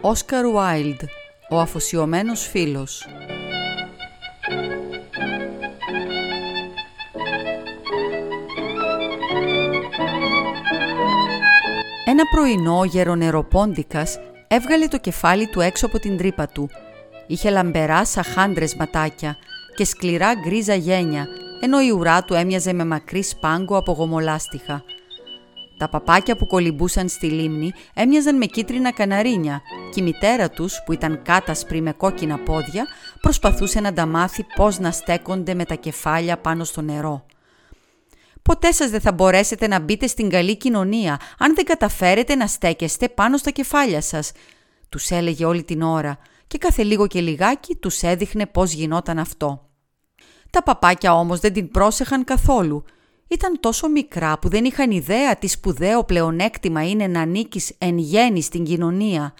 Όσκαρ Βάιλντ, ο αφοσιωμένος φίλος Ένα πρωινό ο γερονεροπόντικας έβγαλε το κεφάλι του έξω από την τρύπα του. Είχε λαμπερά σαχάντρες ματάκια και σκληρά γκρίζα γένια, ενώ η ουρά του έμοιαζε με μακρύ σπάγκο από γομολάστιχα. Τα παπάκια που κολυμπούσαν στη λίμνη έμοιαζαν με κίτρινα καναρίνια και η μητέρα τους, που ήταν κάτασπρη με κόκκινα πόδια, προσπαθούσε να τα μάθει πώς να στέκονται με τα κεφάλια πάνω στο νερό. Ποτέ σας δεν θα μπορέσετε να μπείτε στην καλή κοινωνία αν δεν καταφέρετε να στέκεστε πάνω στα κεφάλια σας, τους έλεγε όλη την ώρα και κάθε λίγο και λιγάκι τους έδειχνε πώς γινόταν αυτό. Τα παπάκια όμως δεν την πρόσεχαν καθόλου. Ήταν τόσο μικρά που δεν είχαν ιδέα τι σπουδαίο πλεονέκτημα είναι να ανήκεις εν γέννη στην κοινωνία.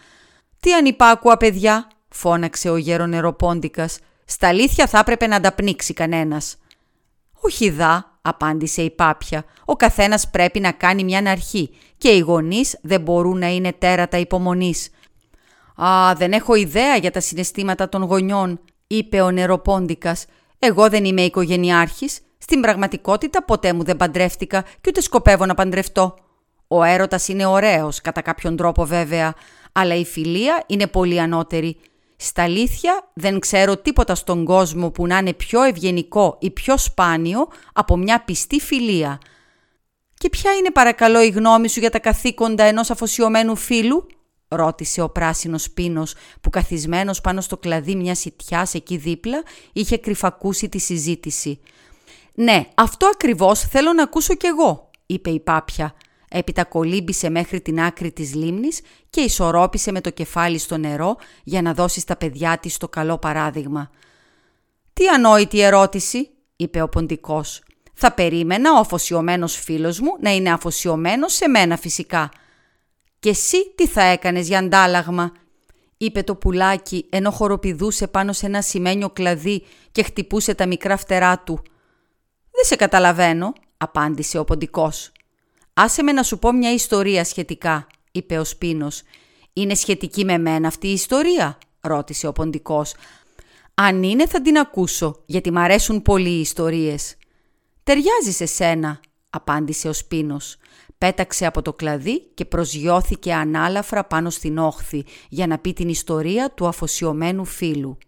«Τι ανυπάκουα παιδιά», φώναξε ο γέρο νεροπόντικας. «Στα αλήθεια θα έπρεπε να τα πνίξει κανένας». «Όχι δά», απάντησε η πάπια. «Ο καθένας πρέπει να κάνει μια αρχή και οι γονείς δεν μπορούν να είναι τέρατα υπομονής». «Α, δεν έχω ιδέα για τα συναισθήματα των γονιών», είπε ο νεροπόντικας. «Εγώ δεν είμαι οικογενειάρχης. Στην πραγματικότητα ποτέ μου δεν παντρεύτηκα και ούτε σκοπεύω να παντρευτώ. Ο έρωτας είναι ωραίος, κατά κάποιον τρόπο βέβαια, αλλά η φιλία είναι πολύ ανώτερη. Στα αλήθεια δεν ξέρω τίποτα στον κόσμο που να είναι πιο ευγενικό ή πιο σπάνιο από μια πιστή φιλία. «Και ποια είναι παρακαλώ η γνώμη σου για τα καθήκοντα ενός αφοσιωμένου φίλου» ρώτησε ο πράσινος πίνος που καθισμένος πάνω στο κλαδί μια σιτιάς εκεί δίπλα είχε κρυφακούσει τη συζήτηση. «Ναι, αυτό ακριβώς θέλω να ακούσω κι εγώ», είπε η πάπια. Έπειτα κολύμπησε μέχρι την άκρη της λίμνης και ισορρόπησε με το κεφάλι στο νερό για να δώσει στα παιδιά της το καλό παράδειγμα. «Τι ανόητη ερώτηση», είπε ο ποντικός. «Θα περίμενα ο αφοσιωμένος φίλος μου να είναι αφοσιωμένος σε μένα φυσικά». «Και εσύ τι θα έκανες για αντάλλαγμα», είπε το πουλάκι ενώ χοροπηδούσε πάνω σε ένα σημαίνιο κλαδί και χτυπούσε τα μικρά φτερά του. «Δεν σε καταλαβαίνω», απάντησε ο ποντικός. «Άσε με να σου πω μια ιστορία σχετικά», είπε ο Σπίνος. «Είναι σχετική με μένα αυτή η ιστορία», ρώτησε ο ποντικός. «Αν είναι θα την ακούσω, γιατί μ' αρέσουν πολύ οι ιστορίες». «Ταιριάζει σε σένα», απάντησε ο Σπίνος. Πέταξε από το κλαδί και προσγειώθηκε ανάλαφρα πάνω στην όχθη για να πει την ιστορία του αφοσιωμένου φίλου.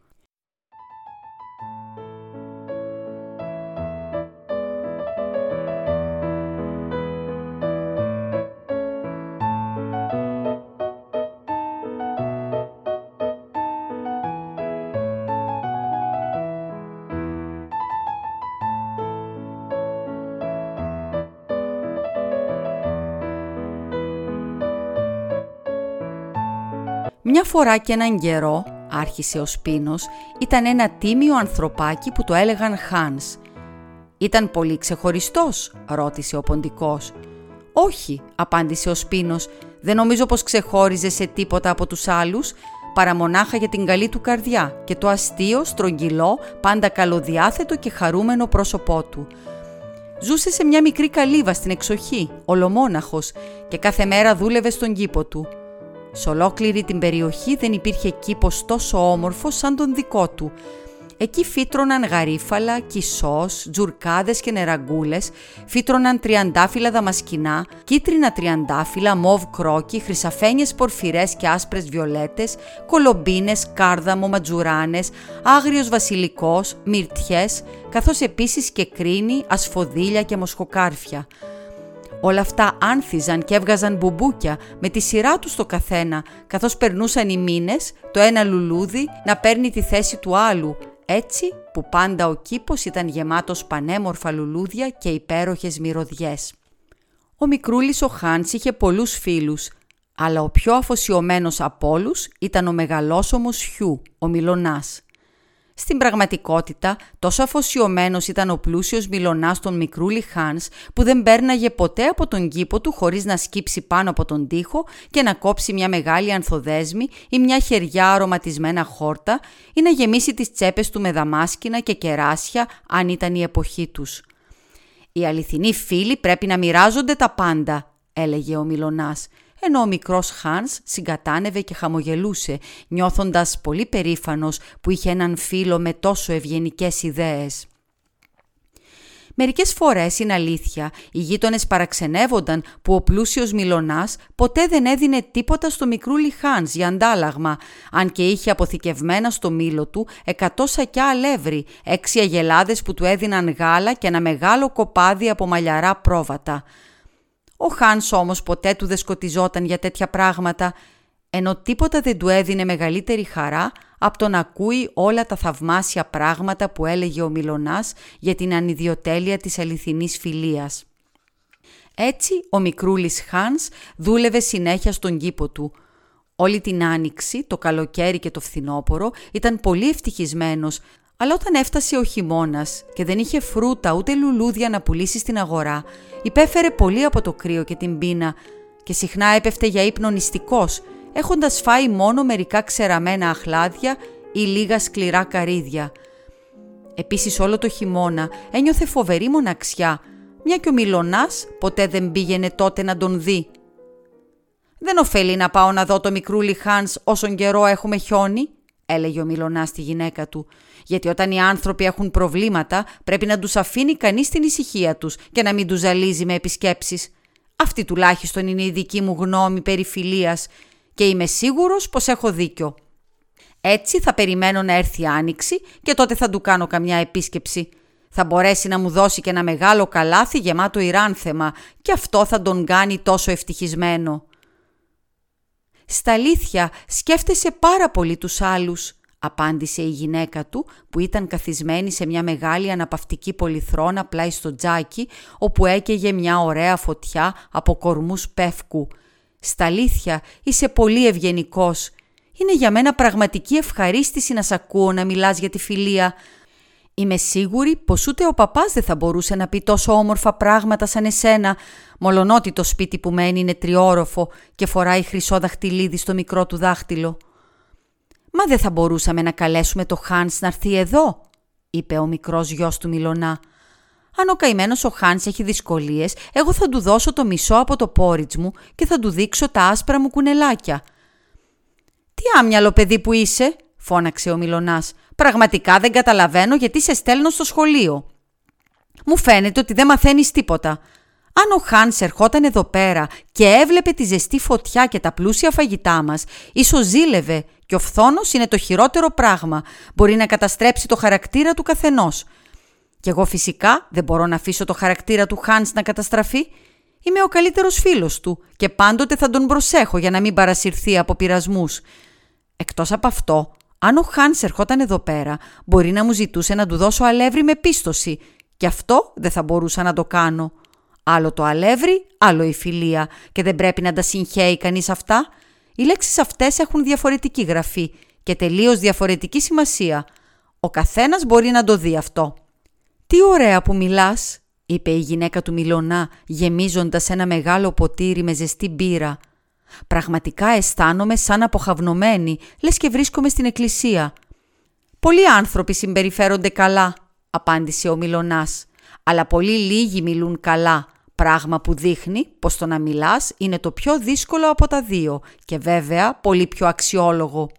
Φορά και έναν καιρό, άρχισε ο Σπίνος, ήταν ένα τίμιο ανθρωπάκι που το έλεγαν Χάνς. «Ήταν πολύ ξεχωριστός» ρώτησε ο ποντικός. «Όχι», απάντησε ο Σπίνος, «δεν νομίζω πως ξεχώριζε σε τίποτα από τους άλλους, παρά μονάχα για την καλή του καρδιά και το αστείο, στρογγυλό, πάντα καλοδιάθετο και χαρούμενο πρόσωπό του. Ζούσε σε μια μικρή καλύβα στην εξοχή, ολομόναχος, και κάθε μέρα δούλευε στον κήπο του. Σε ολόκληρη την περιοχή δεν υπήρχε κήπος τόσο όμορφος σαν τον δικό του. Εκεί φύτρωναν γαρίφαλα, κισός, τζουρκάδες και νεραγκούλες, φύτρωναν τριαντάφυλλα δαμασκηνά, κίτρινα τριαντάφυλλα, μοβ κρόκι, χρυσαφένιες πορφυρές και άσπρες βιολέτες, κολομπίνες, κάρδαμο, ματζουράνες, άγριος βασιλικός, μυρτιές, καθώς επίσης και κρίνη, ασφοδίλια και μοσχοκάρφια. Όλα αυτά άνθιζαν και έβγαζαν μπουμπούκια με τη σειρά τους το καθένα, καθώς περνούσαν οι μήνες, το ένα λουλούδι να παίρνει τη θέση του άλλου, έτσι που πάντα ο κήπος ήταν γεμάτος πανέμορφα λουλούδια και υπέροχες μυρωδιές. Ο μικρούλης ο Χάνς είχε πολλούς φίλους, αλλά ο πιο αφοσιωμένος από όλους ήταν ο μεγαλόσωμος Χιού, ο Μυλωνάς. Στην πραγματικότητα, τόσο αφοσιωμένος ήταν ο πλούσιος μυλωνάς στον Μικρούλη Χάνς που δεν πέρναγε ποτέ από τον κήπο του χωρίς να σκύψει πάνω από τον τοίχο και να κόψει μια μεγάλη ανθοδέσμη ή μια χεριά αρωματισμένα χόρτα ή να γεμίσει τις τσέπες του με δαμάσκηνα και κεράσια αν ήταν η εποχή τους. «Οι αληθινοί φίλοι πρέπει να μοιράζονται τα πάντα», έλεγε ο Μιλονάς ενώ ο μικρός Χάνς συγκατάνευε και χαμογελούσε, νιώθοντας πολύ περήφανος που είχε έναν φίλο με τόσο ευγενικές ιδέες. Μερικές φορές είναι αλήθεια, οι γείτονες παραξενεύονταν που ο πλούσιος Μιλονάς ποτέ δεν έδινε τίποτα στο μικρούλι Χάνς για αντάλλαγμα, αν και είχε αποθηκευμένα στο μήλο του εκατό σακιά αλεύρι, έξι αγελάδες που του έδιναν γάλα και ένα μεγάλο κοπάδι από μαλλιαρά πρόβατα. Ο Χάνς όμως ποτέ του δεν σκοτιζόταν για τέτοια πράγματα, ενώ τίποτα δεν του έδινε μεγαλύτερη χαρά από το να ακούει όλα τα θαυμάσια πράγματα που έλεγε ο Μιλονάς για την ανιδιοτέλεια της αληθινής φιλίας. Έτσι ο μικρούλης Χάνς δούλευε συνέχεια στον κήπο του. Όλη την άνοιξη, το καλοκαίρι και το φθινόπωρο ήταν πολύ ευτυχισμένος αλλά όταν έφτασε ο χειμώνας και δεν είχε φρούτα ούτε λουλούδια να πουλήσει στην αγορά, υπέφερε πολύ από το κρύο και την πείνα και συχνά έπεφτε για ύπνο νηστικός, έχοντας φάει μόνο μερικά ξεραμένα αχλάδια ή λίγα σκληρά καρύδια. Επίσης όλο το χειμώνα ένιωθε φοβερή μοναξιά, μια και ο Μιλονάς ποτέ δεν πήγαινε τότε να τον δει. «Δεν ωφέλει να πάω να δω το μικρούλι Χάνς όσον καιρό έχουμε χιόνι», έλεγε ο Μιλονάς στη γυναίκα του γιατί όταν οι άνθρωποι έχουν προβλήματα πρέπει να τους αφήνει κανείς την ησυχία τους και να μην τους ζαλίζει με επισκέψεις. Αυτή τουλάχιστον είναι η δική μου γνώμη περί φιλίας και είμαι σίγουρος πως έχω δίκιο. Έτσι θα περιμένω να έρθει άνοιξη και τότε θα του κάνω καμιά επίσκεψη. Θα μπορέσει να μου δώσει και ένα μεγάλο καλάθι γεμάτο ηράνθεμα και αυτό θα τον κάνει τόσο ευτυχισμένο. Στα αλήθεια σκέφτεσαι πάρα πολύ τους άλλους απάντησε η γυναίκα του που ήταν καθισμένη σε μια μεγάλη αναπαυτική πολυθρόνα πλάι στο τζάκι όπου έκαιγε μια ωραία φωτιά από κορμούς πεύκου. «Στα αλήθεια είσαι πολύ ευγενικός. Είναι για μένα πραγματική ευχαρίστηση να σ' ακούω να μιλάς για τη φιλία. Είμαι σίγουρη πως ούτε ο παπάς δεν θα μπορούσε να πει τόσο όμορφα πράγματα σαν εσένα, μολονότι το σπίτι που μένει είναι τριόροφο και φοράει χρυσό δαχτυλίδι στο μικρό του δάχτυλο. «Μα δεν θα μπορούσαμε να καλέσουμε το Χάνς να έρθει εδώ», είπε ο μικρός γιος του Μιλονά. «Αν ο καημένος ο Χάνς έχει δυσκολίες, εγώ θα του δώσω το μισό από το πόριτς μου και θα του δείξω τα άσπρα μου κουνελάκια». «Τι άμυαλο παιδί που είσαι», φώναξε ο Μιλονάς. «Πραγματικά δεν καταλαβαίνω γιατί σε στέλνω στο σχολείο». «Μου φαίνεται ότι δεν μαθαίνεις τίποτα. Αν ο Χάνς ερχόταν εδώ πέρα και έβλεπε τη ζεστή φωτιά και τα πλούσια φαγητά μας, ίσως ζήλευε και ο φθόνος είναι το χειρότερο πράγμα. Μπορεί να καταστρέψει το χαρακτήρα του καθενός. Κι εγώ φυσικά δεν μπορώ να αφήσω το χαρακτήρα του Χάνς να καταστραφεί. Είμαι ο καλύτερος φίλος του και πάντοτε θα τον προσέχω για να μην παρασυρθεί από πειρασμούς. Εκτός από αυτό, αν ο Χάνς ερχόταν εδώ πέρα, μπορεί να μου ζητούσε να του δώσω αλεύρι με πίστοση και αυτό δεν θα μπορούσα να το κάνω. Άλλο το αλεύρι, άλλο η φιλία και δεν πρέπει να τα συγχαίει κανείς αυτά. Οι λέξεις αυτές έχουν διαφορετική γραφή και τελείως διαφορετική σημασία. Ο καθένας μπορεί να το δει αυτό. «Τι ωραία που μιλάς», είπε η γυναίκα του Μιλωνά γεμίζοντας ένα μεγάλο ποτήρι με ζεστή μπύρα. «Πραγματικά αισθάνομαι σαν αποχαυνομένη, λες και βρίσκομαι στην εκκλησία». «Πολλοί άνθρωποι συμπεριφέρονται καλά», απάντησε ο Μιλωνάς, «αλλά πολύ λίγοι μιλούν καλά Πράγμα που δείχνει πως το να μιλάς είναι το πιο δύσκολο από τα δύο και βέβαια πολύ πιο αξιόλογο.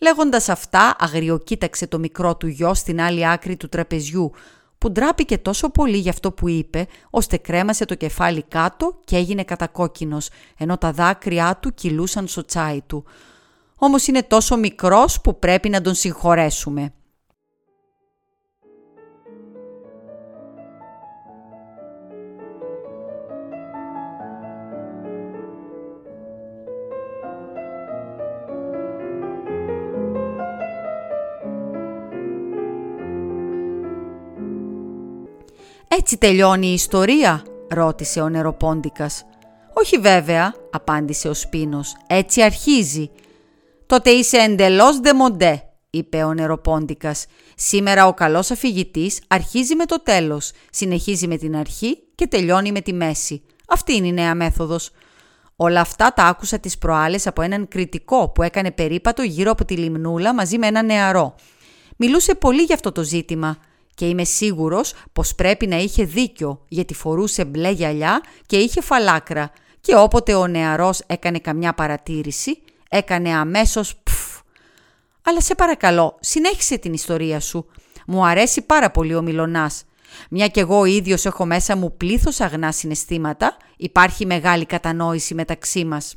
Λέγοντας αυτά, αγριοκοίταξε το μικρό του γιο στην άλλη άκρη του τραπεζιού, που ντράπηκε τόσο πολύ για αυτό που είπε, ώστε κρέμασε το κεφάλι κάτω και έγινε κατακόκκινος, ενώ τα δάκρυά του κυλούσαν στο τσάι του. Όμως είναι τόσο μικρός που πρέπει να τον συγχωρέσουμε. «Έτσι τελειώνει η ιστορία» ρώτησε ο νεροπόντικας. «Όχι βέβαια» απάντησε ο Σπίνος. «Έτσι αρχίζει». «Τότε είσαι εντελώς δεμοντέ» είπε ο νεροπόντικας. «Σήμερα ο καλός αφηγητής αρχίζει με το τέλος, συνεχίζει με την αρχή και τελειώνει με τη μέση. Αυτή είναι η νέα μέθοδος». Όλα αυτά τα άκουσα τις προάλλες από έναν κριτικό που έκανε περίπατο γύρω από τη λιμνούλα μαζί με ένα νεαρό. Μιλούσε πολύ για αυτό το ζήτημα και είμαι σίγουρος πως πρέπει να είχε δίκιο γιατί φορούσε μπλε γυαλιά και είχε φαλάκρα και όποτε ο νεαρός έκανε καμιά παρατήρηση έκανε αμέσως πφ. Αλλά σε παρακαλώ συνέχισε την ιστορία σου. Μου αρέσει πάρα πολύ ο Μιλωνάς. Μια κι εγώ ίδιος έχω μέσα μου πλήθος αγνά συναισθήματα, υπάρχει μεγάλη κατανόηση μεταξύ μας.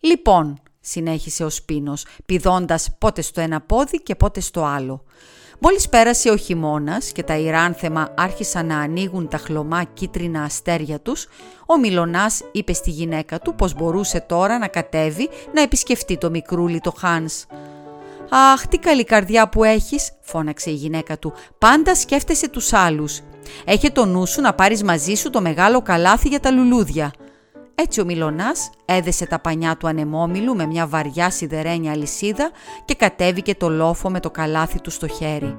Λοιπόν, συνέχισε ο Σπίνος, πηδώντας πότε στο ένα πόδι και πότε στο άλλο. Μόλις πέρασε ο χειμώνας και τα Ιράνθεμα άρχισαν να ανοίγουν τα χλωμά κίτρινα αστέρια τους, ο Μιλωνάς είπε στη γυναίκα του πως μπορούσε τώρα να κατέβει να επισκεφτεί το μικρούλι το Χάνς. «Αχ, τι καλή καρδιά που έχεις», φώναξε η γυναίκα του. «Πάντα σκέφτεσαι τους άλλους. Έχει το νου σου να πάρεις μαζί σου το μεγάλο καλάθι για τα λουλούδια». Έτσι ο Μιλωνάς έδεσε τα πανιά του ανεμόμυλου με μια βαριά σιδερένια αλυσίδα και κατέβηκε το λόφο με το καλάθι του στο χέρι.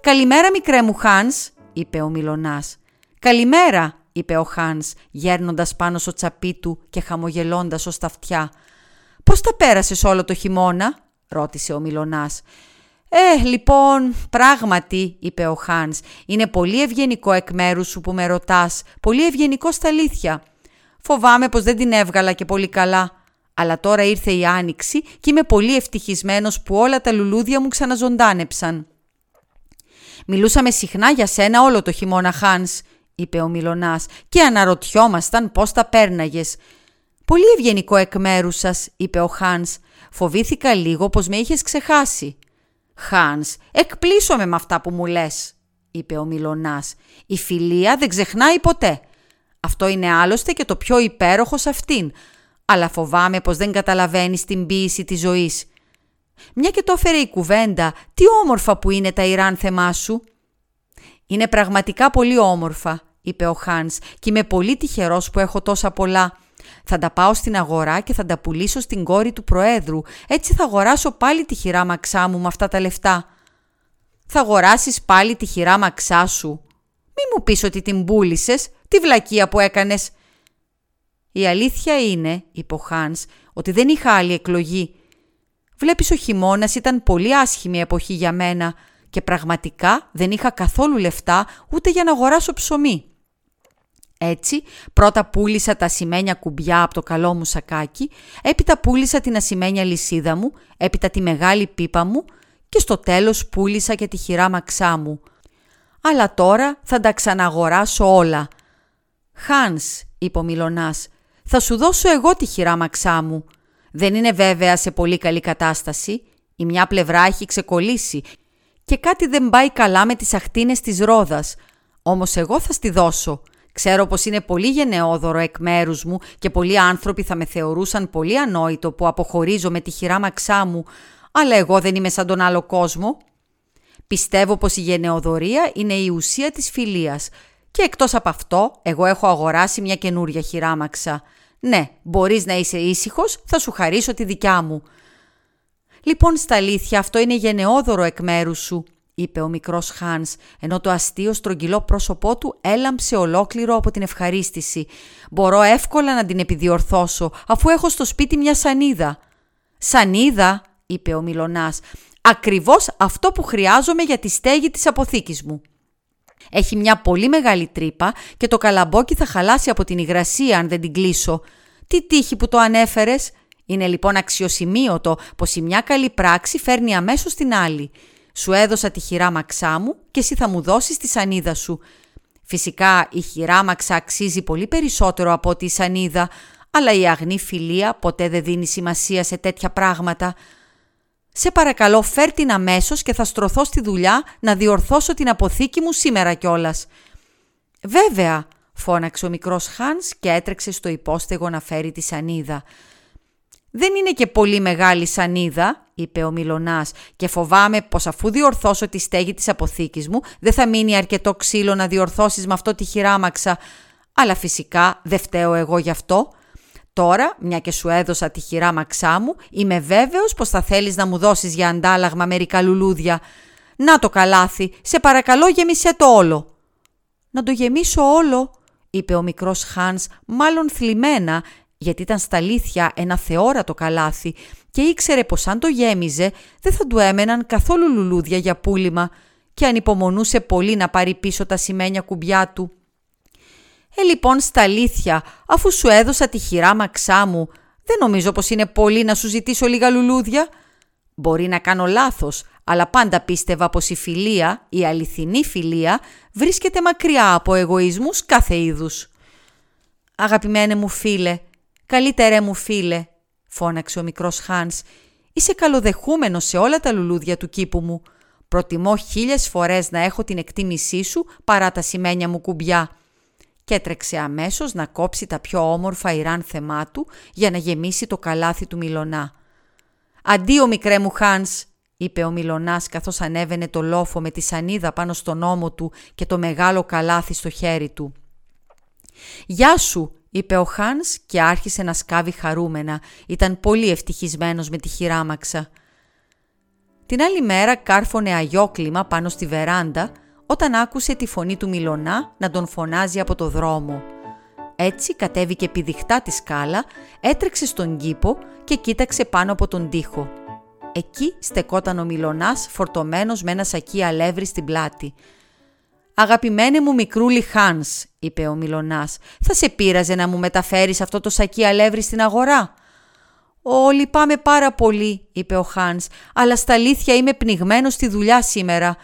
«Καλημέρα μικρέ μου Χάνς», είπε ο Μιλωνάς. «Καλημέρα», είπε ο Χάνς γέρνοντας πάνω στο τσαπί του και χαμογελώντας ως τα αυτιά. «Πώς τα πέρασες όλο το χειμώνα» ρώτησε ο Μιλωνάς. «Ε, λοιπόν, πράγματι», είπε ο Χάνς, «είναι πολύ ευγενικό εκ μέρους σου που με ρωτάς, πολύ ευγενικό στα αλήθεια. Φοβάμαι πως δεν την έβγαλα και πολύ καλά. Αλλά τώρα ήρθε η Άνοιξη και είμαι πολύ ευτυχισμένος που όλα τα λουλούδια μου ξαναζωντάνεψαν». «Μιλούσαμε συχνά για σένα όλο το χειμώνα, Χάνς», είπε ο Μιλωνάς, «και αναρωτιόμασταν πώς τα πέρναγες». «Πολύ ευγενικό εκ μέρους σας, είπε ο Χάνς. «Φοβήθηκα λίγο πως με είχες ξεχάσει». «Χάνς, εκπλήσωμαι με αυτά που μου λες», είπε ο Μιλωνάς. «Η φιλία δεν ξεχνάει ποτέ. Αυτό είναι άλλωστε και το πιο υπέροχο σε αυτήν. Αλλά φοβάμαι πως δεν καταλαβαίνεις την ποίηση της ζωής. Μια και το έφερε η κουβέντα, τι όμορφα που είναι τα Ιράνθεμά σου. Είναι πραγματικά πολύ όμορφα, είπε ο Χάνς και είμαι πολύ τυχερός που έχω τόσα πολλά. Θα τα πάω στην αγορά και θα τα πουλήσω στην κόρη του Προέδρου. Έτσι θα αγοράσω πάλι τη χειράμαξά μου με αυτά τα λεφτά. Θα αγοράσεις πάλι τη χειράμαξά σου. Μη μου πεις ότι την πούλησες, τη βλακεία που έκανες. Η αλήθεια είναι, είπε ο Χάνς, ότι δεν είχα άλλη εκλογή. Βλέπεις ο χειμώνας ήταν πολύ άσχημη εποχή για μένα και πραγματικά δεν είχα καθόλου λεφτά ούτε για να αγοράσω ψωμί. Έτσι, πρώτα πούλησα τα ασημένια κουμπιά από το καλό μου σακάκι, έπειτα πούλησα την ασημένια λυσίδα μου, έπειτα τη μεγάλη πίπα μου και στο τέλος πούλησα και τη χειράμαξά μου. Αλλά τώρα θα τα ξαναγοράσω όλα. «Χάνς», είπε ο Μιλωνάς, «θα σου δώσω εγώ τη χειράμαξά μου. Δεν είναι βέβαια σε πολύ καλή κατάσταση. Η μια πλευρά έχει ξεκολλήσει και κάτι δεν πάει καλά με τις αχτίνες της ρόδας. Όμως εγώ θα στη δώσω. Ξέρω πως είναι πολύ γενναιόδωρο εκ μέρους μου και πολλοί άνθρωποι θα με θεωρούσαν πολύ ανόητο που αποχωρίζω με τη χειράμαξά μου, αλλά εγώ δεν είμαι σαν τον άλλο κόσμο. Πιστεύω πως η γενναιοδορία είναι η ουσία της φιλίας και εκτός από αυτό εγώ έχω αγοράσει μια καινούρια χειράμαξα. Ναι, μπορείς να είσαι ήσυχος, θα σου χαρίσω τη δικιά μου. Λοιπόν, στα αλήθεια, αυτό είναι γενναιόδωρο εκ μέρους σου, είπε ο μικρός Χάνς, ενώ το αστείο στρογγυλό πρόσωπό του έλαμψε ολόκληρο από την ευχαρίστηση. Μπορώ εύκολα να την επιδιορθώσω, αφού έχω στο σπίτι μια σανίδα. «Σανίδα», είπε ο Μιλωνάς, «ακριβώς αυτό που χρειάζομαι για τη στέγη της αποθήκης μου». Έχει μια πολύ μεγάλη τρύπα και το καλαμπόκι θα χαλάσει από την υγρασία αν δεν την κλείσω. Τι τύχη που το ανέφερες. Είναι λοιπόν αξιοσημείωτο πως η μια καλή πράξη φέρνει αμέσως την άλλη. Σου έδωσα τη χειράμαξά μου και εσύ θα μου δώσεις τη σανίδα σου. Φυσικά η χειράμαξα αξίζει πολύ περισσότερο από ότι η σανίδα, αλλά η αγνή φιλία ποτέ δεν δίνει σημασία σε τέτοια πράγματα. Σε παρακαλώ φέρ την αμέσως και θα στρωθώ στη δουλειά να διορθώσω την αποθήκη μου σήμερα κιόλας. Βέβαια, φώναξε ο μικρός Χάνς και έτρεξε στο υπόστεγο να φέρει τη σανίδα. «Δεν είναι και πολύ μεγάλη σανίδα», είπε ο Μιλωνάς «και φοβάμαι πως αφού διορθώσω τη στέγη της αποθήκης μου, δεν θα μείνει αρκετό ξύλο να διορθώσεις με αυτό τη χειράμαξα. Αλλά φυσικά δεν φταίω εγώ γι' αυτό. Τώρα, μια και σου έδωσα τη χειράμαξά μου, είμαι βέβαιος πως θα θέλεις να μου δώσεις για αντάλλαγμα μερικά λουλούδια. Να το καλάθι, σε παρακαλώ γέμισέ το όλο». «Να το γεμίσω όλο», είπε ο μικρός Χάνς μάλλον θλιμμένα, γιατί ήταν στα αλήθεια ένα θεόρατο καλάθι και ήξερε πως αν το γέμιζε δεν θα του έμεναν καθόλου λουλούδια για πούλημα και ανυπομονούσε πολύ να πάρει πίσω τα σημαίνια κουμπιά του. «Ε, λοιπόν, στα αλήθεια, αφού σου έδωσα τη χειράμαξά μου, δεν νομίζω πως είναι πολύ να σου ζητήσω λίγα λουλούδια. Μπορεί να κάνω λάθος, αλλά πάντα πίστευα πως η φιλία, η αληθινή φιλία, βρίσκεται μακριά από εγωισμούς κάθε είδους. «Αγαπημένε μου φίλε, καλύτερε μου φίλε», φώναξε ο μικρός Χάνς, «είσαι καλοδεχούμενος σε όλα τα λουλούδια του κήπου μου. Προτιμώ χίλιες φορές να έχω την εκτίμησή σου παρά τα σημαίνια μου κουμπιά». Και έτρεξε αμέσως να κόψει τα πιο όμορφα ιράν θεμά του για να γεμίσει το καλάθι του Μιλωνά. «Αντίο μικρέ μου Χάνς», είπε ο Μιλωνάς καθώς ανέβαινε το λόφο με τη σανίδα πάνω στον ώμο του και το μεγάλο καλάθι στο χέρι του. «Γεια σου», είπε ο Χάνς και άρχισε να σκάβει χαρούμενα. Ήταν πολύ ευτυχισμένος με τη χειράμαξα. Την άλλη μέρα κάρφωνε αγιόκλημα πάνω στη βεράντα όταν άκουσε τη φωνή του Μιλωνά να τον φωνάζει από το δρόμο. Έτσι κατέβηκε πηδιχτά τη σκάλα, έτρεξε στον κήπο και κοίταξε πάνω από τον τοίχο. Εκεί στεκόταν ο Μιλωνάς φορτωμένος με ένα σακί αλεύρι στην πλάτη. «Αγαπημένε μου μικρούλι Χάνς», είπε ο Μιλωνάς, «θα σε πείραζε να μου μεταφέρεις αυτό το σακί αλεύρι στην αγορά». «Ω, λυπάμαι πάρα πολύ», είπε ο Χάνς, «αλλά στα αλήθεια είμαι πνιγμένος στη δουλειά σήμερα.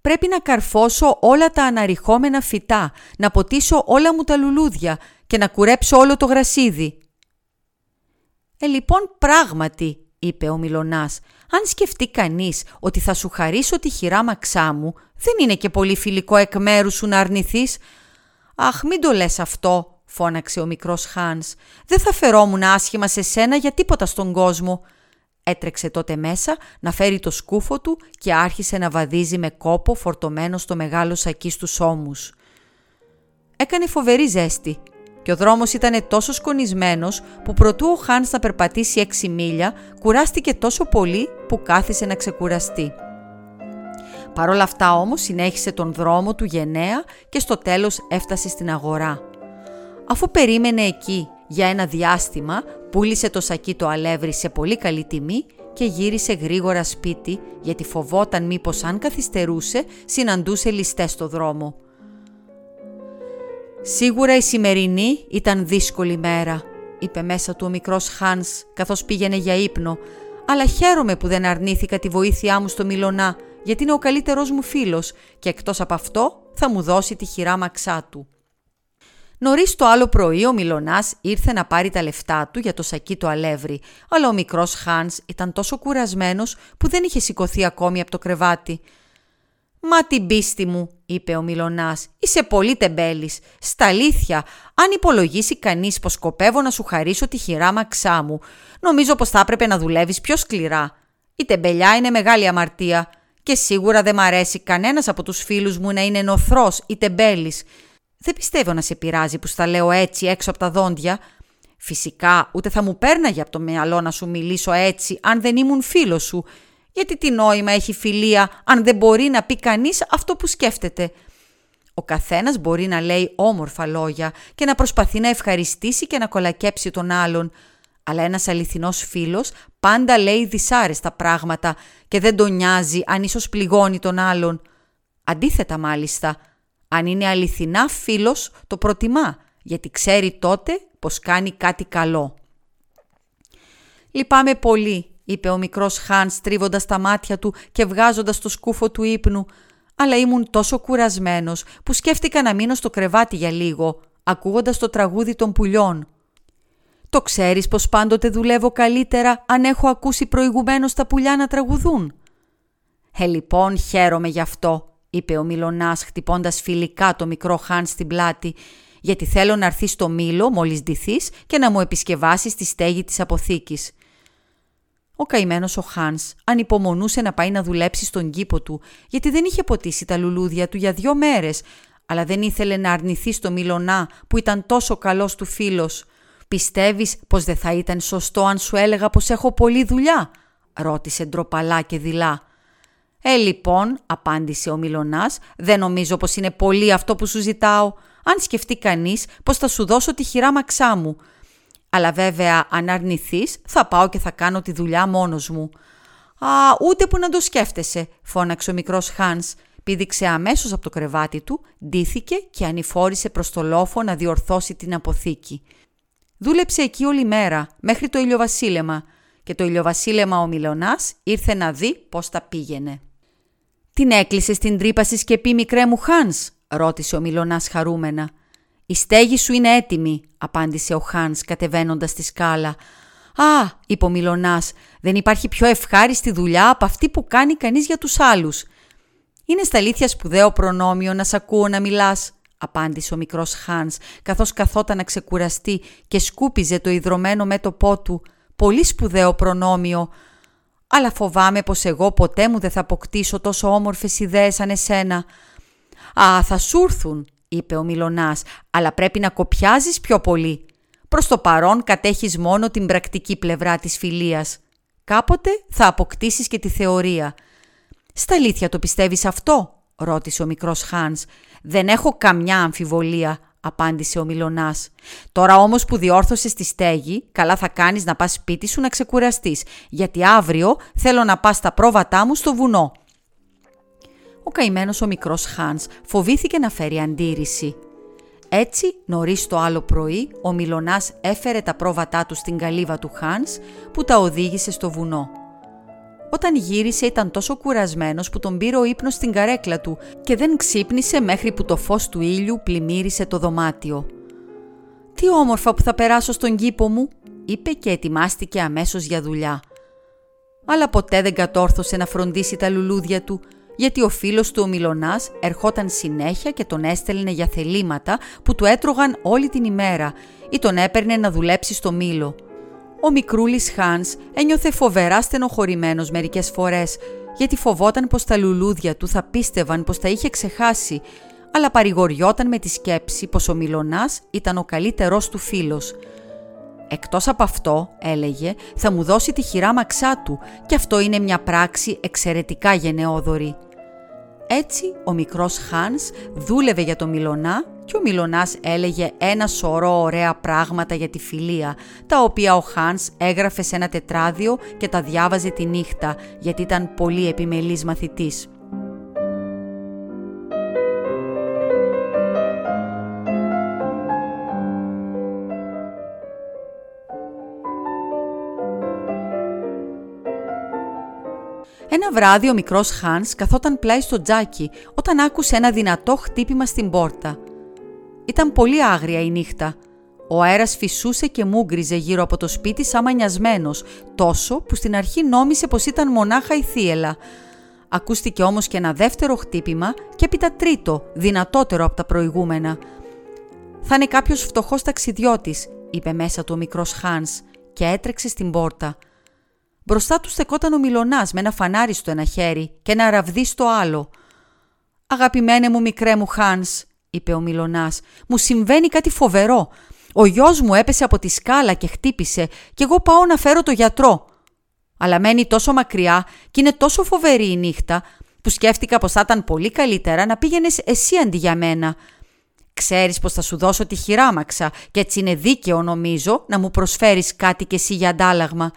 Πρέπει να καρφώσω όλα τα αναρριχόμενα φυτά, να ποτίσω όλα μου τα λουλούδια και να κουρέψω όλο το γρασίδι». «Ε, λοιπόν, πράγματι», είπε ο Μιλωνάς, «αν σκεφτεί κανείς ότι θα σου χαρίσω τη χειράμαξά μου, δεν είναι και πολύ φιλικό εκ μέρους σου να αρνηθείς». «Αχ, μην το λες αυτό», φώναξε ο μικρός Χάνς. «Δεν θα φερόμουν άσχημα σε σένα για τίποτα στον κόσμο». Έτρεξε τότε μέσα να φέρει το σκούφο του και άρχισε να βαδίζει με κόπο φορτωμένο στο μεγάλο σακί στους ώμους. Έκανε φοβερή ζέστη και ο δρόμος ήταν τόσο σκονισμένος που προτού ο Χάνς να περπατήσει έξι μίλια, κουράστηκε τόσο πολύ που κάθισε να ξεκουραστεί. Παρ' όλα αυτά όμως συνέχισε τον δρόμο του γενναία και στο τέλος έφτασε στην αγορά. Αφού περίμενε εκεί για ένα διάστημα, πούλησε το σακί το αλεύρι σε πολύ καλή τιμή και γύρισε γρήγορα σπίτι γιατί φοβόταν μήπως αν καθυστερούσε συναντούσε ληστές στο δρόμο. «Σίγουρα η σημερινή ήταν δύσκολη μέρα», είπε μέσα του ο μικρός Χάνς καθώς πήγαινε για ύπνο, «αλλά χαίρομαι που δεν αρνήθηκα τη βοήθειά μου στο Μιλωνά, γιατί είναι ο καλύτερός μου φίλος και εκτός από αυτό θα μου δώσει τη χειράμαξά του». Νωρίς το άλλο πρωί ο Μιλωνάς ήρθε να πάρει τα λεφτά του για το σακί του αλεύρι, αλλά ο μικρός Χάνς ήταν τόσο κουρασμένος που δεν είχε σηκωθεί ακόμη από το κρεβάτι. «Μα την πίστη μου», είπε ο Μιλωνάς, «είσαι πολύ τεμπέλης. Στα αλήθεια, αν υπολογίσει κανείς πως σκοπεύω να σου χαρίσω τη χειράμαξά μου, νομίζω πως θα έπρεπε να δουλεύεις πιο σκληρά. Η τεμπελιά είναι μεγάλη αμαρτία και σίγουρα δεν μ' αρέσει κανένας από τους φίλους μου να είναι νοθρός ή τεμπέλης. Δεν πιστεύω να σε πειράζει που στα λέω έτσι έξω από τα δόντια. Φυσικά ούτε θα μου πέρναγε από το μυαλό να σου μιλήσω έτσι αν δεν ήμουν φίλος σου γιατί τι νόημα έχει φιλία αν δεν μπορεί να πει κανείς αυτό που σκέφτεται; Ο καθένας μπορεί να λέει όμορφα λόγια και να προσπαθεί να ευχαριστήσει και να κολακέψει τον άλλον. Αλλά ένας αληθινός φίλος πάντα λέει δυσάρεστα πράγματα και δεν τον νοιάζει αν ίσως πληγώνει τον άλλον. Αντίθετα μάλιστα, αν είναι αληθινά φίλος το προτιμά γιατί ξέρει τότε πως κάνει κάτι καλό. «Λυπάμαι πολύ», είπε ο μικρός Χάνς στρίβοντας τα μάτια του και βγάζοντας το σκούφο του ύπνου. Αλλά ήμουν τόσο κουρασμένος που σκέφτηκα να μείνω στο κρεβάτι για λίγο, ακούγοντας το τραγούδι των πουλιών. «Το ξέρεις πως πάντοτε δουλεύω καλύτερα αν έχω ακούσει προηγουμένως τα πουλιά να τραγουδούν». «Ε, λοιπόν, χαίρομαι γι' αυτό», είπε ο Μιλωνάς χτυπώντας φιλικά το μικρό Χάν στην πλάτη, «γιατί θέλω να έρθεις στο Μήλο μόλις ντυθείς και να μου επισκευάσεις τη στέγη της αποθήκης». Ο καημένος ο Χάνς ανυπομονούσε να πάει να δουλέψει στον κήπο του, γιατί δεν είχε ποτίσει τα λουλούδια του για δύο μέρες, αλλά δεν ήθελε να αρνηθεί στο Μιλονά που ήταν τόσο καλός του φίλος. Πιστεύεις πως δεν θα ήταν σωστό αν σου έλεγα πως έχω πολλή δουλειά, ρώτησε ντροπαλά και δειλά. Ε, λοιπόν, απάντησε ο Μιλονάς, δεν νομίζω πως είναι πολύ αυτό που σου ζητάω. Αν σκεφτεί κανείς πως θα σου δώσω τη χειράμαξά μου. Αλλά βέβαια, αν αρνηθείς, θα πάω και θα κάνω τη δουλειά μόνος μου. «Α, ούτε που να το σκέφτεσαι», φώναξε ο μικρός Χάνς. Πήδηξε αμέσως από το κρεβάτι του, ντύθηκε και ανηφόρησε προς το λόφο να διορθώσει την αποθήκη. Δούλεψε εκεί όλη μέρα, μέχρι το ηλιοβασίλεμα, και το ηλιοβασίλεμα ο Μιλονάς ήρθε να δει πώς τα πήγαινε. «Την έκλεισε στην τρύπα συσκεπή μικρέ μου Χάνς» ρώτησε ο Μιλονάς χαρούμενα. «Η στέγη σου είναι έτοιμη», απάντησε ο Χάνς κατεβαίνοντας τη σκάλα. «Α», είπε ο Μιλονάς, «δεν υπάρχει πιο ευχάριστη δουλειά από αυτή που κάνει κανείς για τους άλλους». «Είναι στα αλήθεια σπουδαίο προνόμιο να σ' ακούω να μιλάς», απάντησε ο μικρός Χάνς, καθώς καθόταν να ξεκουραστεί και σκούπιζε το ιδρωμένο μέτωπό του. «Πολύ σπουδαίο προνόμιο», αλλά φοβάμαι πως εγώ ποτέ μου δεν θα αποκτήσω τόσο όμορφες ιδέες σαν εσένα. «Α, θα σου έρθουν», είπε ο Μιλονάς, «αλλά πρέπει να κοπιάζεις πιο πολύ. Προς το παρόν κατέχεις μόνο την πρακτική πλευρά της φιλίας. Κάποτε θα αποκτήσεις και τη θεωρία». «Στα αλήθεια το πιστεύεις αυτό» ρώτησε ο μικρός Χάνς. «Δεν έχω καμιά αμφιβολία», απάντησε ο Μιλονάς. «Τώρα όμως που διόρθωσες τη στέγη, καλά θα κάνεις να πας σπίτι σου να ξεκουραστείς, γιατί αύριο θέλω να πας στα πρόβατά μου στο βουνό». Ο καημένος ο μικρός Χάνς φοβήθηκε να φέρει αντίρρηση. Έτσι, νωρίς το άλλο πρωί, ο Μιλονάς έφερε τα πρόβατά του στην καλύβα του Χάνς, που τα οδήγησε στο βουνό. Όταν γύρισε ήταν τόσο κουρασμένος που τον πήρε ο ύπνος στην καρέκλα του και δεν ξύπνησε μέχρι που το φως του ήλιου πλημμύρισε το δωμάτιο. «Τι όμορφα που θα περάσω στον κήπο μου», είπε και ετοιμάστηκε αμέσως για δουλειά. Αλλά ποτέ δεν κατόρθωσε να φροντίσει τα λουλούδια του, γιατί ο φίλος του ο Μιλονάς ερχόταν συνέχεια και τον έστελνε για θελήματα που του έτρωγαν όλη την ημέρα ή τον έπαιρνε να δουλέψει στο μήλο. Ο μικρούλης Χάνς ένιωθε φοβερά στενοχωρημένος μερικές φορές, γιατί φοβόταν πως τα λουλούδια του θα πίστευαν πως τα είχε ξεχάσει, αλλά παρηγοριόταν με τη σκέψη πως ο Μιλονάς ήταν ο καλύτερός του φίλος. Εκτός από αυτό, έλεγε, θα μου δώσει τη χειράμαξά του και αυτό είναι μια πράξη εξαιρετικά γενναιόδορη. Έτσι, ο μικρός Χάνς δούλευε για το Μιλονά και ο Μιλονάς έλεγε ένα σωρό ωραία πράγματα για τη φιλία, τα οποία ο Χάνς έγραφε σε ένα τετράδιο και τα διάβαζε τη νύχτα, γιατί ήταν πολύ επιμελής μαθητής. Ένα βράδυ ο μικρός Χάνς καθόταν πλάι στο τζάκι όταν άκουσε ένα δυνατό χτύπημα στην πόρτα. Ήταν πολύ άγρια η νύχτα. Ο αέρας φυσούσε και μούγκριζε γύρω από το σπίτι σαν μανιασμένος, τόσο που στην αρχή νόμισε πως ήταν μονάχα η θύελα. Ακούστηκε όμως και ένα δεύτερο χτύπημα και έπειτα τρίτο, δυνατότερο από τα προηγούμενα. «Θα είναι κάποιος φτωχός ταξιδιώτης», είπε μέσα του ο μικρός Χάνς και έτρεξε στην πόρτα. Μπροστά του στεκόταν ο Μιλονάς με ένα φανάρι στο ένα χέρι και ένα ραβδί στο άλλο. «Αγαπημένε μου μικρέ μου Χάνς», είπε ο Μιλονάς, «μου συμβαίνει κάτι φοβερό. Ο γιος μου έπεσε από τη σκάλα και χτύπησε και εγώ πάω να φέρω το γιατρό. Αλλά μένει τόσο μακριά και είναι τόσο φοβερή η νύχτα που σκέφτηκα πως θα ήταν πολύ καλύτερα να πήγαινες εσύ αντί για μένα. Ξέρεις πως θα σου δώσω τη χειράμαξα και έτσι είναι δίκαιο νομίζω να μου προσφέρεις κάτι κι εσύ για αντάλλαγμα.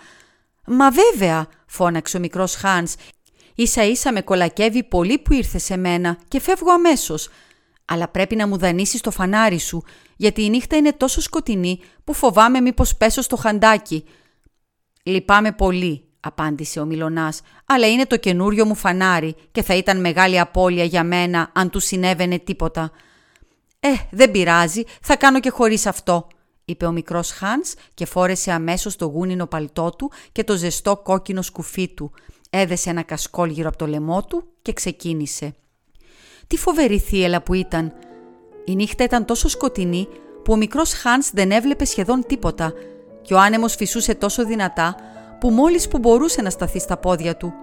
«Μα βέβαια», φώναξε ο μικρός Χάνς, «ίσα ίσα με κολακεύει πολύ που ήρθε σε μένα και φεύγω αμέσως. Αλλά πρέπει να μου δανείσεις το φανάρι σου, γιατί η νύχτα είναι τόσο σκοτεινή που φοβάμαι μήπως πέσω στο χαντάκι». «Λυπάμαι πολύ», απάντησε ο Μιλονάς, «αλλά είναι το καινούριο μου φανάρι και θα ήταν μεγάλη απώλεια για μένα αν του συνέβαινε τίποτα». «Ε, δεν πειράζει, θα κάνω και χωρίς αυτό», είπε ο μικρός Χάνς και φόρεσε αμέσως το γούνινο παλτό του και το ζεστό κόκκινο σκουφί του. Έδεσε ένα κασκόλ γύρω από το λαιμό του και ξεκίνησε. Τι φοβερή θύελα που ήταν. Η νύχτα ήταν τόσο σκοτεινή που ο μικρός Χάνς δεν έβλεπε σχεδόν τίποτα και ο άνεμος φυσούσε τόσο δυνατά που μόλις που μπορούσε να σταθεί στα πόδια του.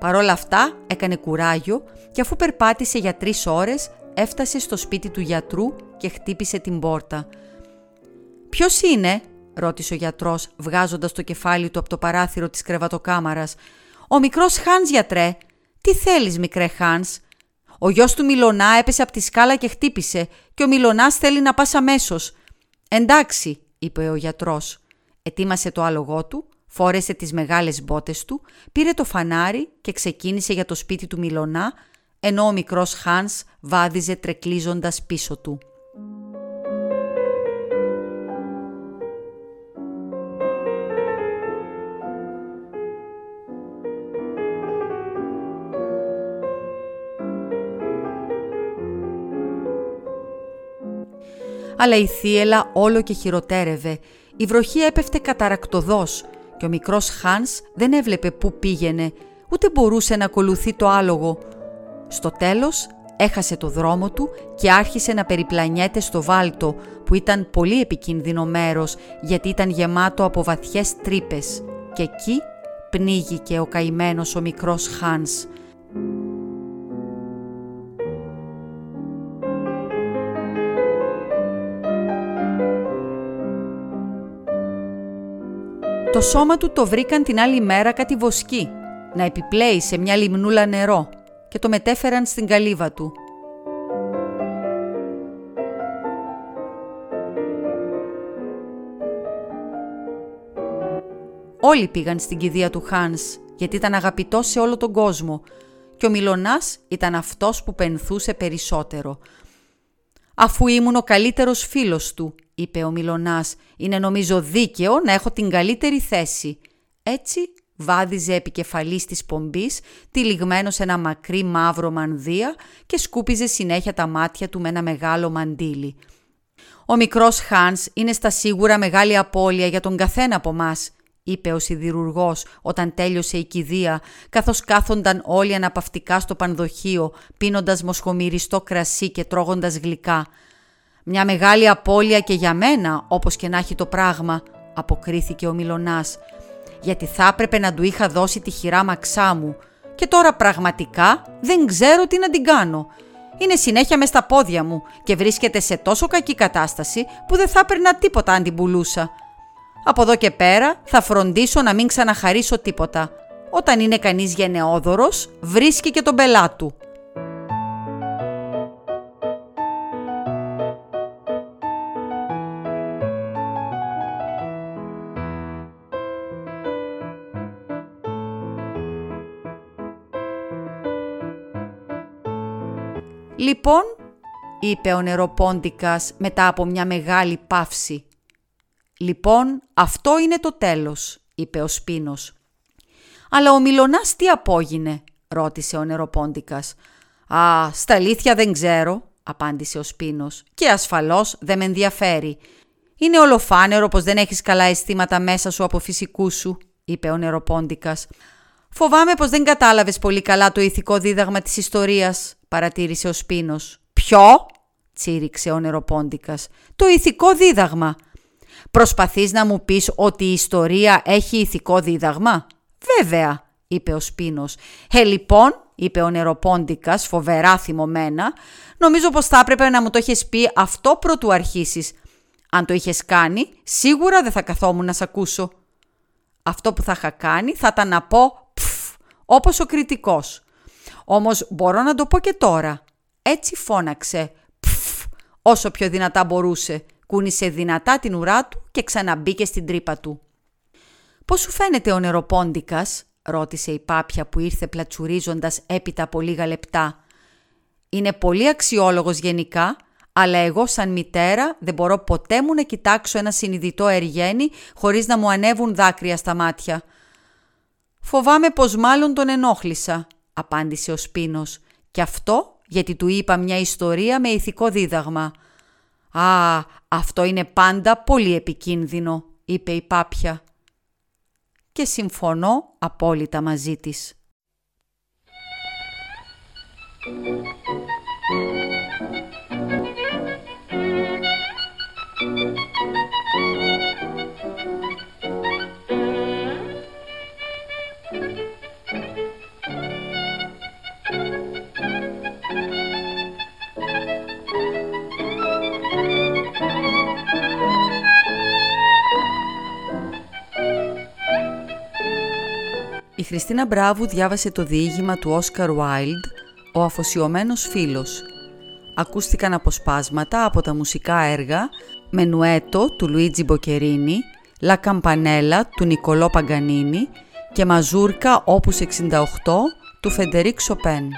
Παρόλα αυτά έκανε κουράγιο και αφού περπάτησε για τρεις ώρες έφτασε στο σπίτι του γιατρού και χτύπησε την πόρτα. «Ποιος είναι» ρώτησε ο γιατρός βγάζοντας το κεφάλι του από το παράθυρο της κρεβατοκάμαρας. «Ο μικρός Χάνς γιατρέ. Τι θέλεις μικρέ Χάνς» Ο γιος του Μιλονά έπεσε από τη σκάλα και χτύπησε και ο Μιλονάς θέλει να πας αμέσως. «Εντάξει», είπε ο γιατρός. Ετοίμασε το άλογό του, φόρεσε τις μεγάλες μπότες του, πήρε το φανάρι και ξεκίνησε για το σπίτι του Μιλονά, ενώ ο μικρός Χάνς βάδιζε τρεκλίζοντας πίσω του. Αλλά η θύελα όλο και χειροτέρευε. Η βροχή έπεφτε καταρακτοδός και ο μικρός Χάνς δεν έβλεπε πού πήγαινε, ούτε μπορούσε να ακολουθεί το άλογο. Στο τέλος έχασε το δρόμο του και άρχισε να περιπλανιέται στο βάλτο που ήταν πολύ επικίνδυνο μέρος γιατί ήταν γεμάτο από βαθιές τρύπες και εκεί πνίγηκε ο καημένος ο μικρός Χάνς. Το σώμα του το βρήκαν την άλλη μέρα κάτι βοσκή, να επιπλέει σε μια λιμνούλα νερό και το μετέφεραν στην καλύβα του. Όλοι πήγαν στην κηδεία του Χάνς, γιατί ήταν αγαπητός σε όλο τον κόσμο και ο Μιλονάς ήταν αυτός που πενθούσε περισσότερο. «Αφού ήμουν ο καλύτερος φίλος του», είπε ο Μιλονάς, «είναι νομίζω δίκαιο να έχω την καλύτερη θέση». Έτσι βάδιζε επικεφαλής της πομπής, τυλιγμένος σε ένα μακρύ μαύρο μανδύα και σκούπιζε συνέχεια τα μάτια του με ένα μεγάλο μαντίλι. «Ο μικρός Χάνς είναι στα σίγουρα μεγάλη απώλεια για τον καθένα από μας», είπε ο σιδηρουργός όταν τέλειωσε η κηδεία, καθώς κάθονταν όλοι αναπαυτικά στο πανδοχείο, πίνοντας μοσχομυριστό κρασί και τρώγοντας γλυκά. «Μια μεγάλη απώλεια και για μένα, όπως και να έχει το πράγμα», αποκρίθηκε ο Μιλονάς, «γιατί θα έπρεπε να του είχα δώσει τη χειρά μαξά μου και τώρα πραγματικά δεν ξέρω τι να την κάνω. Είναι συνέχεια μες στα πόδια μου και βρίσκεται σε τόσο κακή κατάσταση που δεν θα έπαιρνα τίποτα αν την πουλούσα. Από εδώ και πέρα θα φροντίσω να μην ξαναχαρίσω τίποτα. Όταν είναι κανείς γενναιόδωρος, βρίσκει και τον πελάτου. «Λοιπόν», είπε ο νεροπόντικας μετά από μια μεγάλη παύση, «Λοιπόν, αυτό είναι το τέλος», είπε ο Σπίνος. «Αλλά ο Μιλονάς τι απόγινε» ρώτησε ο νεροπόντικας. «Α, στα αλήθεια δεν ξέρω», απάντησε ο Σπίνος. «Και ασφαλώς δεν με ενδιαφέρει. Είναι ολοφάνερο πως δεν έχεις καλά αισθήματα μέσα σου από φυσικού σου», είπε ο νεροπόντικας. «Φοβάμαι πως δεν κατάλαβες πολύ καλά το ηθικό δίδαγμα της ιστορίας», παρατήρησε ο Σπίνος. «Ποιο» τσίριξε ο νεροπόντικας. «Το ηθικό δίδαγμα. Προσπαθείς να μου πεις ότι η ιστορία έχει ηθικό δίδαγμα; Βέβαια, είπε ο Σπίνος. Ε, λοιπόν, είπε ο νεροπόντικας, φοβερά θυμωμένα, νομίζω πως θα έπρεπε να μου το έχεις πει αυτό πρωτού αρχίσεις. Αν το είχες κάνει, σίγουρα δεν θα καθόμουν να σ' ακούσω. Αυτό που θα είχα κάνει θα ήταν να πω «πφ», όπως ο κριτικός. Όμως μπορώ να το πω και τώρα. Έτσι φώναξε «πφ», όσο πιο δυνατά μπορούσε κούνησε δυνατά την ουρά του και ξαναμπήκε στην τρύπα του. «Πώς σου φαίνεται ο νεροπόντικας» ρώτησε η πάπια που ήρθε πλατσουρίζοντας έπειτα από λίγα λεπτά. «Είναι πολύ αξιόλογος γενικά, αλλά εγώ σαν μητέρα δεν μπορώ ποτέ μου να κοιτάξω ένα συνειδητό εργένη χωρίς να μου ανέβουν δάκρυα στα μάτια». «Φοβάμαι πως μάλλον τον ενόχλησα», απάντησε ο Σπίνος. «Και αυτό γιατί του είπα μια ιστορία με ηθικό δίδαγμα». «Α, αυτό είναι πάντα πολύ επικίνδυνο», είπε η Πάπια. Και συμφωνώ απόλυτα μαζί της. Χριστίνα Μπράβου διάβασε το διήγημα του Όσκαρ Wilde «Ο αφοσιωμένος φίλος». Ακούστηκαν αποσπάσματα από τα μουσικά έργα «Μενουέτο» του Λουίτζι Μποκερίνη, «Λα Καμπανέλα» του Νικολό Παγκανίνη και «Μαζούρκα» όπους 68 του Φεντερίκ Σοπέν.